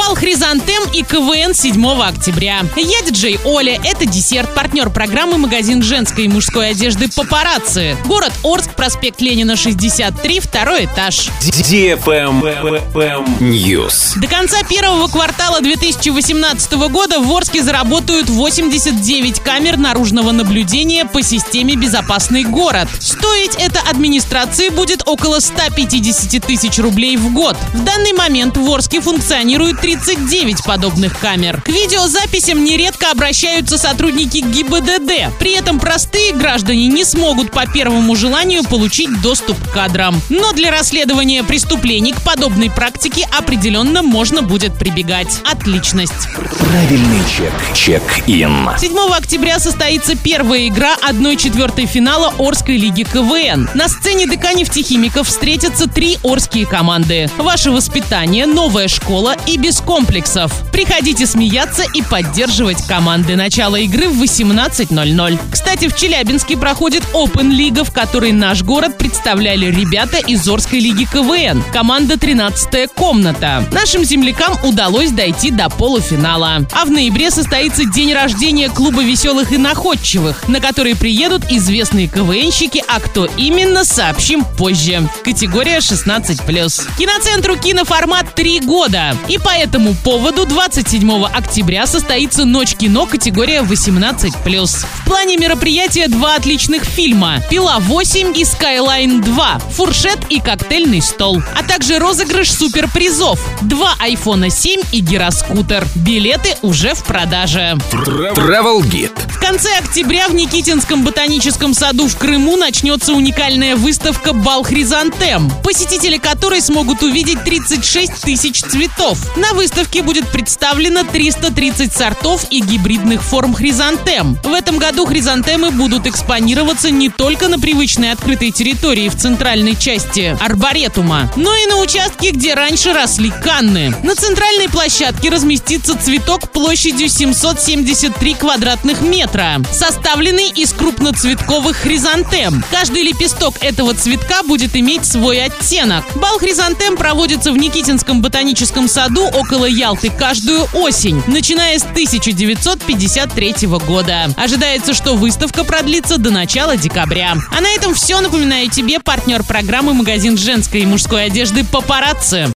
Бал Хризантем и КВН 7 октября. Я диджей Оля. Это десерт. Партнер программы магазин женской и мужской одежды «Папарацци». Город Орск, проспект Ленина, 63, второй этаж. News. До конца первого квартала 2018 года в Орске заработают 89 камер наружного наблюдения по системе «Безопасный город». Стоить это администрации будет около 150 тысяч рублей в год. В данный момент в Орске функционирует 39 подобных камер. К видеозаписям нередко обращаются сотрудники ГИБДД. При этом простые граждане не смогут по первому желанию получить доступ к кадрам. Но для расследования преступлений к подобной практике определенно можно будет прибегать. Отличность. Правильный чек. Чек-ин. 7 октября состоится первая игра 1-4 финала Орской лиги КВН. На сцене ДК нефтехимиков встретятся три орские команды. Ваше воспитание, новая школа и без комплексов. Приходите смеяться и поддерживать команды. Начало игры в 18.00. Кстати, в Челябинске проходит Open Лига, в которой наш город представляли ребята из Орской лиги КВН. Команда 13 комната. Нашим землякам удалось дойти до полуфинала. А в ноябре состоится день рождения клуба веселых и находчивых, на который приедут известные КВНщики, а кто именно, сообщим позже. Категория 16+. Киноцентру киноформат 3 года. И по этому поводу 27 октября состоится Ночь кино категория 18+. В плане мероприятия два отличных фильма «Пила 8» и «Skyline 2», «Фуршет» и «Коктейльный стол», а также розыгрыш суперпризов, два айфона 7 и гироскутер. Билеты уже в продаже. Travel Guide. В конце октября в Никитинском ботаническом саду в Крыму начнется уникальная выставка «Бал Хризантем», посетители которой смогут увидеть 36 тысяч цветов. На выставке будет представлено 330 сортов и гибридных форм хризантем. В этом году хризантемы будут экспонироваться не только на привычной открытой территории в центральной части арборетума, но и на участке, где раньше росли канны. На центральной площадке разместится цветок площадью 773 квадратных метра, составленный из крупноцветковых хризантем. Каждый лепесток этого цветка будет иметь свой оттенок. Бал хризантем проводится в Никитинском ботаническом саду около Ялты каждую осень, начиная с 1953 года. Ожидается, что выставка продлится до начала декабря. А на этом все. Напоминаю тебе партнер программы магазин женской и мужской одежды «Папарацци».